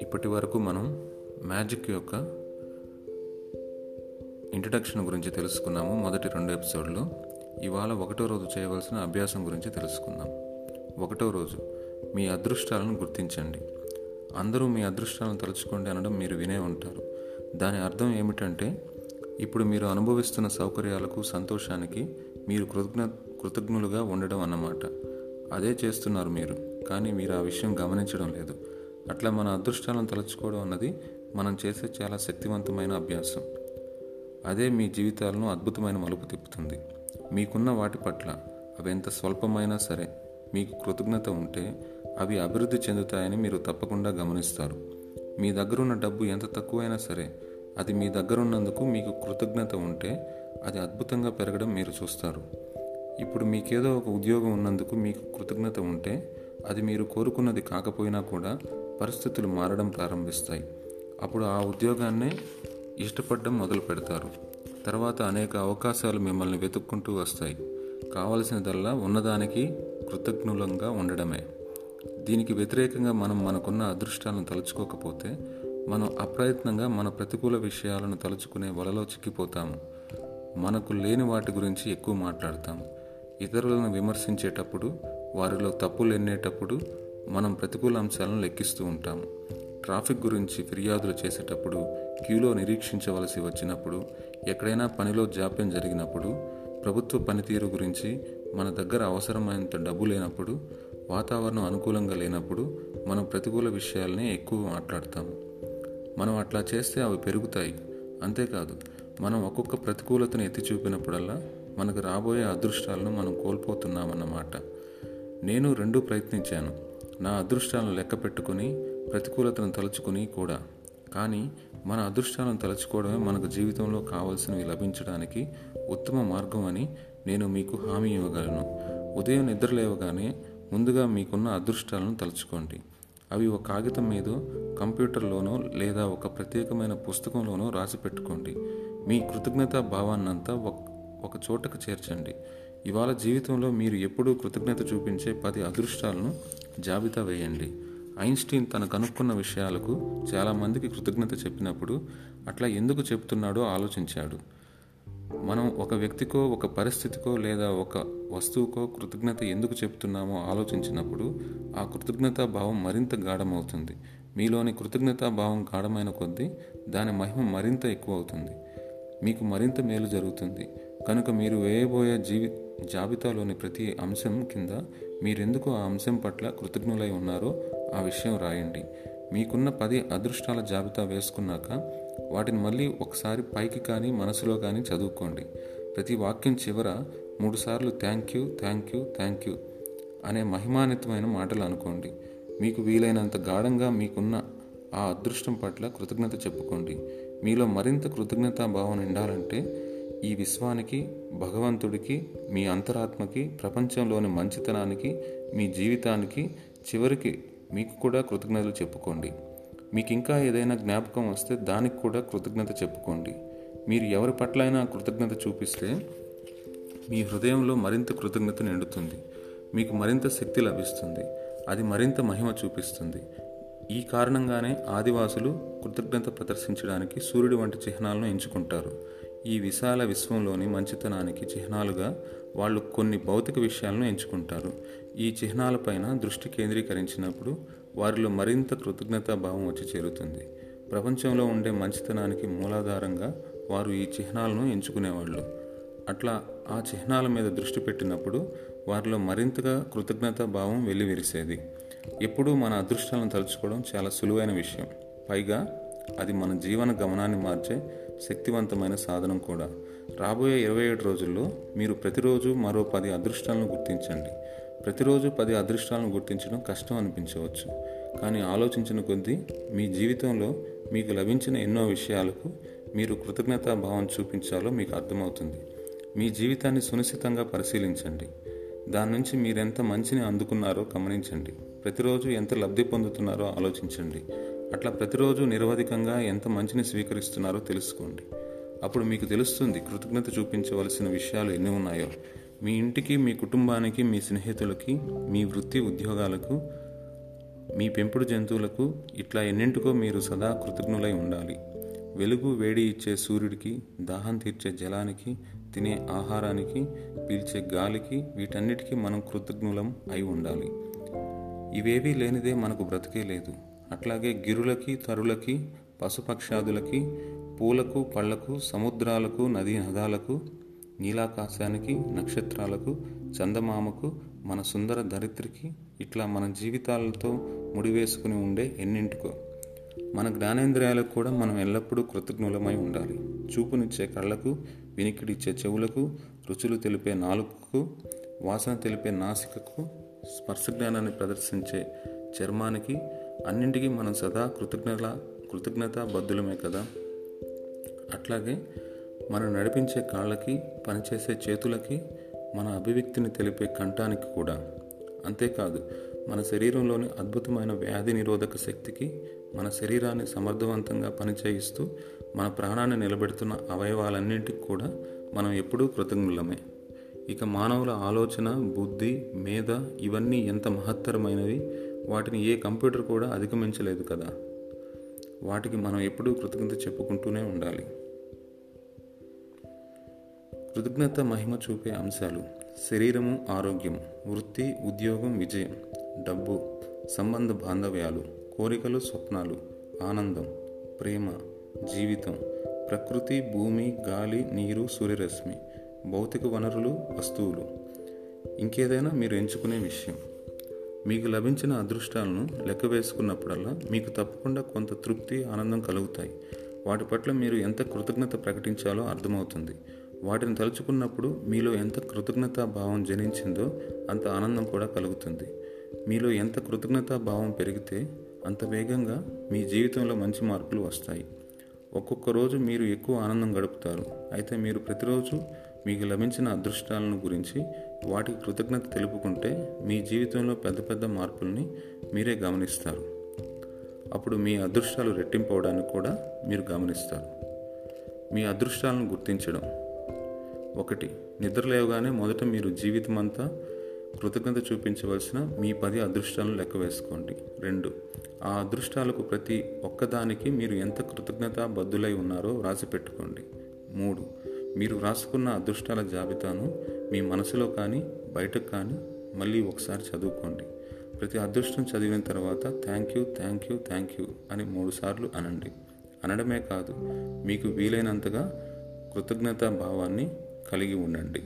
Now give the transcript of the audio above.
ఇప్పటి వరకు మనం మ్యాజిక్ యొక్క ఇంట్రడక్షన్ గురించి తెలుసుకున్నాము మొదటి రెండు ఎపిసోడ్లో. ఇవాళ ఒకటో రోజు చేయవలసిన అభ్యాసం గురించి తెలుసుకుందాం. ఒకటో రోజు మీ అదృష్టాలను గుర్తించండి. అందరూ మీ అదృష్టాలను తలుచుకోండి అనడం మీరు వినే ఉంటారు. దాని అర్థం ఏమిటంటే ఇప్పుడు మీరు అనుభవిస్తున్న సౌకర్యాలకు సంతోషానికి మీరు కృతజ్ఞ కృతజ్ఞులుగా ఉండడం అన్నమాట. అదే చేస్తున్నారు మీరు కానీ మీరు ఆ విషయం గమనించడం లేదు. అట్లా మన అదృష్టాలను తలుచుకోవడం అన్నది మనం చేసే చాలా శక్తివంతమైన అభ్యాసం. అదే మీ జీవితాలను అద్భుతమైన మలుపు తిప్పుతుంది. మీకున్న వాటి పట్ల అవి ఎంత స్వల్పమైనా సరే మీకు కృతజ్ఞత ఉంటే అవి అభివృద్ధి చెందుతాయని మీరు తప్పకుండా గమనిస్తారు. మీ దగ్గరున్న డబ్బు ఎంత తక్కువైనా సరే అది మీ దగ్గరున్నందుకు మీకు కృతజ్ఞత ఉంటే అది అద్భుతంగా పెరగడం మీరు చూస్తారు. ఇప్పుడు మీకేదో ఒక ఉద్యోగం ఉన్నందుకు మీకు కృతజ్ఞత ఉంటే అది మీరు కోరుకున్నది కాకపోయినా కూడా పరిస్థితులు మారడం ప్రారంభిస్తాయి. అప్పుడు ఆ ఉద్యోగాన్నే ఇష్టపడడం మొదలు పెడతారు. తర్వాత అనేక అవకాశాలు మిమ్మల్ని వెతుక్కుంటూ వస్తాయి. కావలసినదల్లా ఉన్నదానికి కృతజ్ఞులంగా ఉండడమే. దీనికి వ్యతిరేకంగా మనం మనకున్న అదృష్టాలను తలుచుకోకపోతే మనం అప్రయత్నంగా మన ప్రతికూల విషయాలను తలుచుకునే వలలో చిక్కిపోతాము. మనకు లేని వాటి గురించి ఎక్కువ మాట్లాడతాం. ఇతరులను విమర్శించేటప్పుడు వారిలో తప్పులు ఎన్నేటప్పుడు మనం ప్రతికూల అంశాలను లెక్కిస్తూ ఉంటాం. ట్రాఫిక్ గురించి ఫిర్యాదులు చేసేటప్పుడు క్యూలో నిరీక్షించవలసి వచ్చినప్పుడు ఎక్కడైనా పనిలో జాప్యం జరిగినప్పుడు ప్రభుత్వ పనితీరు గురించి మన దగ్గర అవసరమైనంత డబ్బు లేనప్పుడు వాతావరణం అనుకూలంగా లేనప్పుడు మనం ప్రతికూల విషయాలనే ఎక్కువ మాట్లాడతాము మనం అట్లా చేస్తే అవి పెరుగుతాయి. అంతేకాదు మనం ఒక్కొక్క ప్రతికూలతను ఎత్తి చూపినప్పుడల్లా మనకు రాబోయే అదృష్టాలను మనం కోల్పోతున్నామన్నమాట. నేను రెండూ ప్రయత్నించాను. నా అదృష్టాలను లెక్క పెట్టుకుని ప్రతికూలతను తలుచుకుని కూడా. కానీ మన అదృష్టాలను తలుచుకోవడమే మనకు జీవితంలో కావలసినవి లభించడానికి ఉత్తమ మార్గం అని నేను మీకు హామీ ఇవ్వగలను. ఉదయం నిద్రలేవగానే ముందుగా మీకున్న అదృష్టాలను తలుచుకోండి. అవి ఒక కాగితం మీద కంప్యూటర్లోనో లేదా ఒక ప్రత్యేకమైన పుస్తకంలోనో రాసి పెట్టుకోండి. మీ కృతజ్ఞతా భావాన్నంతా ఒక చోటకు చేర్చండి. ఇవాళ జీవితంలో మీరు ఎప్పుడూ కృతజ్ఞత చూపించే పది అదృష్టాలను జాబితా వేయండి. ఐన్స్టీన్ తను కనుక్కున్న విషయాలకు చాలామందికి కృతజ్ఞత చెప్పినప్పుడు అట్లా ఎందుకు చెప్తున్నాడో ఆలోచించాడు. మనం ఒక వ్యక్తికో ఒక పరిస్థితికో లేదా ఒక వస్తువుకో కృతజ్ఞత ఎందుకు చెప్తున్నామో ఆలోచించినప్పుడు ఆ కృతజ్ఞతా భావం మరింత గాఢమవుతుంది. మీలోని కృతజ్ఞతా భావం గాఢమైన కొద్దీ దాని మహిమ మరింత ఎక్కువ అవుతుంది మీకు మరింత మేలు జరుగుతుంది. కనుక మీరు వేయబోయే జీవి జాబితాలోని ప్రతి అంశం కింద మీరెందుకు ఆ అంశం పట్ల కృతజ్ఞులై ఉన్నారో ఆ విషయం రాయండి. మీకున్న పది అదృష్టాల జాబితా వేసుకున్నాక వాటిని మళ్ళీ ఒకసారి పైకి కానీ మనసులో కానీ చదువుకోండి. ప్రతి వాక్యం చివర మూడుసార్లు thank you thank you thank you అనే మహిమాన్వితమైన మాటలు అనుకోండి. మీకు వీలైనంత గాఢంగా మీకున్న ఆ అదృష్టం పట్ల కృతజ్ఞత చెప్పుకోండి. మీలో మరింత కృతజ్ఞతా భావం ఉండాలంటే ఈ విశ్వానికి భగవంతుడికి మీ అంతరాత్మకి ప్రపంచంలోని మంచితనానికి మీ జీవితానికి చివరికి మీకు కూడా కృతజ్ఞతలు చెప్పుకోండి. మీకు ఇంకా ఏదైనా జ్ఞాపకం వస్తే దానికి కూడా కృతజ్ఞత చెప్పుకోండి. మీరు ఎవరి పట్లైనా కృతజ్ఞత చూపిస్తే మీ హృదయంలో మరింత కృతజ్ఞత నిండుతుంది. మీకు మరింత శక్తి లభిస్తుంది. అది మరింత మహిమ చూపిస్తుంది. ఈ కారణంగానే ఆదివాసులు కృతజ్ఞత ప్రదర్శించడానికి సూర్యుడు వంటి చిహ్నాలను ఎంచుకుంటారు. ఈ విశాల విశ్వంలోని మంచితనానికి చిహ్నాలుగా వాళ్ళు కొన్ని భౌతిక విషయాలను ఎంచుకుంటారు. ఈ చిహ్నాలపైన దృష్టి కేంద్రీకరించినప్పుడు వారిలో మరింత కృతజ్ఞతా భావం వచ్చి చేరుతుంది. ప్రపంచంలో ఉండే మంచితనానికి మూలాధారంగా వారు ఈ చిహ్నాలను ఎంచుకునేవాళ్ళు. అట్లా ఆ చిహ్నాల మీద దృష్టి పెట్టినప్పుడు వారిలో మరింతగా కృతజ్ఞతా భావం వెల్లివిరిసేది. ఎప్పుడూ మన అదృష్టాలను తలుచుకోవడం చాలా సులువైన విషయం. పైగా అది మన జీవన గమనాన్ని మార్చే శక్తివంతమైన సాధనం కూడా. రాబోయే ఇరవై ఏడు రోజుల్లో మీరు ప్రతిరోజు మరో పది అదృష్టాలను గుర్తించండి. ప్రతిరోజు పది అదృష్టాలను గుర్తించడం కష్టం అనిపించవచ్చు. కానీ ఆలోచించిన కొద్దీ మీ జీవితంలో మీకు లభించిన ఎన్నో విషయాలకు మీరు కృతజ్ఞతా భావం చూపించాలో మీకు అర్థమవుతుంది. మీ జీవితాన్ని సునిశ్చితంగా పరిశీలించండి. దాని నుంచి మీరెంత మంచిని అందుకున్నారో గమనించండి. ప్రతిరోజు ఎంత లబ్ధి పొందుతున్నారో ఆలోచించండి. అట్లా ప్రతిరోజు నిరవధికంగా ఎంత మంచిని స్వీకరిస్తున్నారో తెలుసుకోండి. అప్పుడు మీకు తెలుస్తుంది కృతజ్ఞత చూపించవలసిన విషయాలు ఎన్ని ఉన్నాయో. మీ ఇంటికి మీ కుటుంబానికి మీ స్నేహితులకి మీ వృత్తి ఉద్యోగాలకు మీ పెంపుడు జంతువులకు ఇట్లా ఎన్నింటికో మీరు సదా కృతజ్ఞులై ఉండాలి. వెలుగు వేడి ఇచ్చే సూర్యుడికి దాహం తీర్చే జలానికి తినే ఆహారానికి పీల్చే గాలికి వీటన్నిటికీ మనం కృతజ్ఞులం అయి ఉండాలి. ఇవేవీ లేనిదే మనకు బ్రతికే లేదు. అట్లాగే గిరులకి తరులకి పశుపక్షాదులకి పూలకు పళ్ళకు సముద్రాలకు నదీ నదాలకు నీలాకాశానికి నక్షత్రాలకు చందమామకు మన సుందర ధరిత్రికి ఇట్లా మన జీవితాలతో ముడివేసుకుని ఉండే ఎన్నింటికో. మన జ్ఞానేంద్రియాలకు కూడా మనం ఎల్లప్పుడూ కృతజ్ఞులమై ఉండాలి. చూపునిచ్చే కళ్ళకు వినికిడిచ్చే చెవులకు రుచులు తెలిపే నాలుకకు వాసన తెలిపే నాసికకు స్పర్శ జ్ఞానాన్ని ప్రదర్శించే చర్మానికి అన్నింటికీ మనం సదా కృతజ్ఞత కృతజ్ఞత బద్దులమే కదా. అట్లాగే మనం నడిపించే కాళ్ళకి పనిచేసే చేతులకి మన అభివ్యక్తిని తెలిపే కంఠానికి కూడా. అంతేకాదు మన శరీరంలోని అద్భుతమైన వ్యాధి నిరోధక శక్తికి మన శరీరాన్ని సమర్థవంతంగా పనిచేయిస్తూ మన ప్రాణాన్ని నిలబెడుతున్న అవయవాలన్నింటికి కూడా మనం ఎప్పుడూ కృతజ్ఞులమే. ఇక మానవుల ఆలోచన బుద్ధి మేధ ఇవన్నీ ఎంత మహత్తరమైనవి? వాటిని ఏ కంప్యూటర్ కూడా అధిగమించలేదు కదా. వాటికి మనం ఎప్పుడూ కృతజ్ఞత చెప్పుకుంటూనే ఉండాలి. కృతజ్ఞత మహిమ చూపే అంశాలు. శరీరము ఆరోగ్యం వృత్తి ఉద్యోగం విజయం డబ్బు సంబంధ బాంధవ్యాలు కోరికలు స్వప్నాలు ఆనందం ప్రేమ జీవితం ప్రకృతి భూమి గాలి నీరు సూర్యరశ్మి భౌతిక వనరులు వస్తువులు. ఇంకేదైనా మీరు ఎంచుకునే విషయం. మీకు లభించిన అదృష్టాలను లెక్క వేసుకున్నప్పుడల్లా మీకు తప్పకుండా కొంత తృప్తి ఆనందం కలుగుతాయి. వాటి పట్ల మీరు ఎంత కృతజ్ఞత ప్రకటించాలో అర్థమవుతుంది. వాటిని తలుచుకున్నప్పుడు మీలో ఎంత కృతజ్ఞతా భావం జనించిందో అంత ఆనందం కూడా కలుగుతుంది. మీలో ఎంత కృతజ్ఞతా భావం పెరిగితే అంత వేగంగా మీ జీవితంలో మంచి మార్పులు వస్తాయి. ఒక్కొక్క రోజు మీరు ఎక్కువ ఆనందం గడుపుతారు. అయితే మీరు ప్రతిరోజు మీకు లభించిన అదృష్టాలను గురించి వాటికి కృతజ్ఞత తెలుపుకుంటే మీ జీవితంలో పెద్ద పెద్ద మార్పుల్ని మీరే గమనిస్తారు. అప్పుడు మీ అదృష్టాలు రెట్టింపవడానికి కూడా మీరు గమనిస్తారు. మీ అదృష్టాలను గుర్తించడం. ఒకటి నిద్రలేవగానే మొదట మీరు జీవితం అంతా కృతజ్ఞత చూపించవలసిన మీ పది అదృష్టాలను లెక్క వేసుకోండి. రెండు ఆ అదృష్టాలకు ప్రతి ఒక్కదానికి మీరు ఎంత కృతజ్ఞత బద్దులై ఉన్నారో రాసి పెట్టుకోండి. మూడు మీరు రాసుకున్న అదృష్టాల జాబితాను మీ మనసులో కానీ బయటకు కానీ మళ్ళీ ఒకసారి చదువుకోండి. ప్రతి అదృష్టం చదివిన తర్వాత thank you thank you thank you అని మూడుసార్లు అనండి. అనడమే కాదు మీకు వీలైనంతగా కృతజ్ఞతా భావాన్ని కలిగి ఉండండి.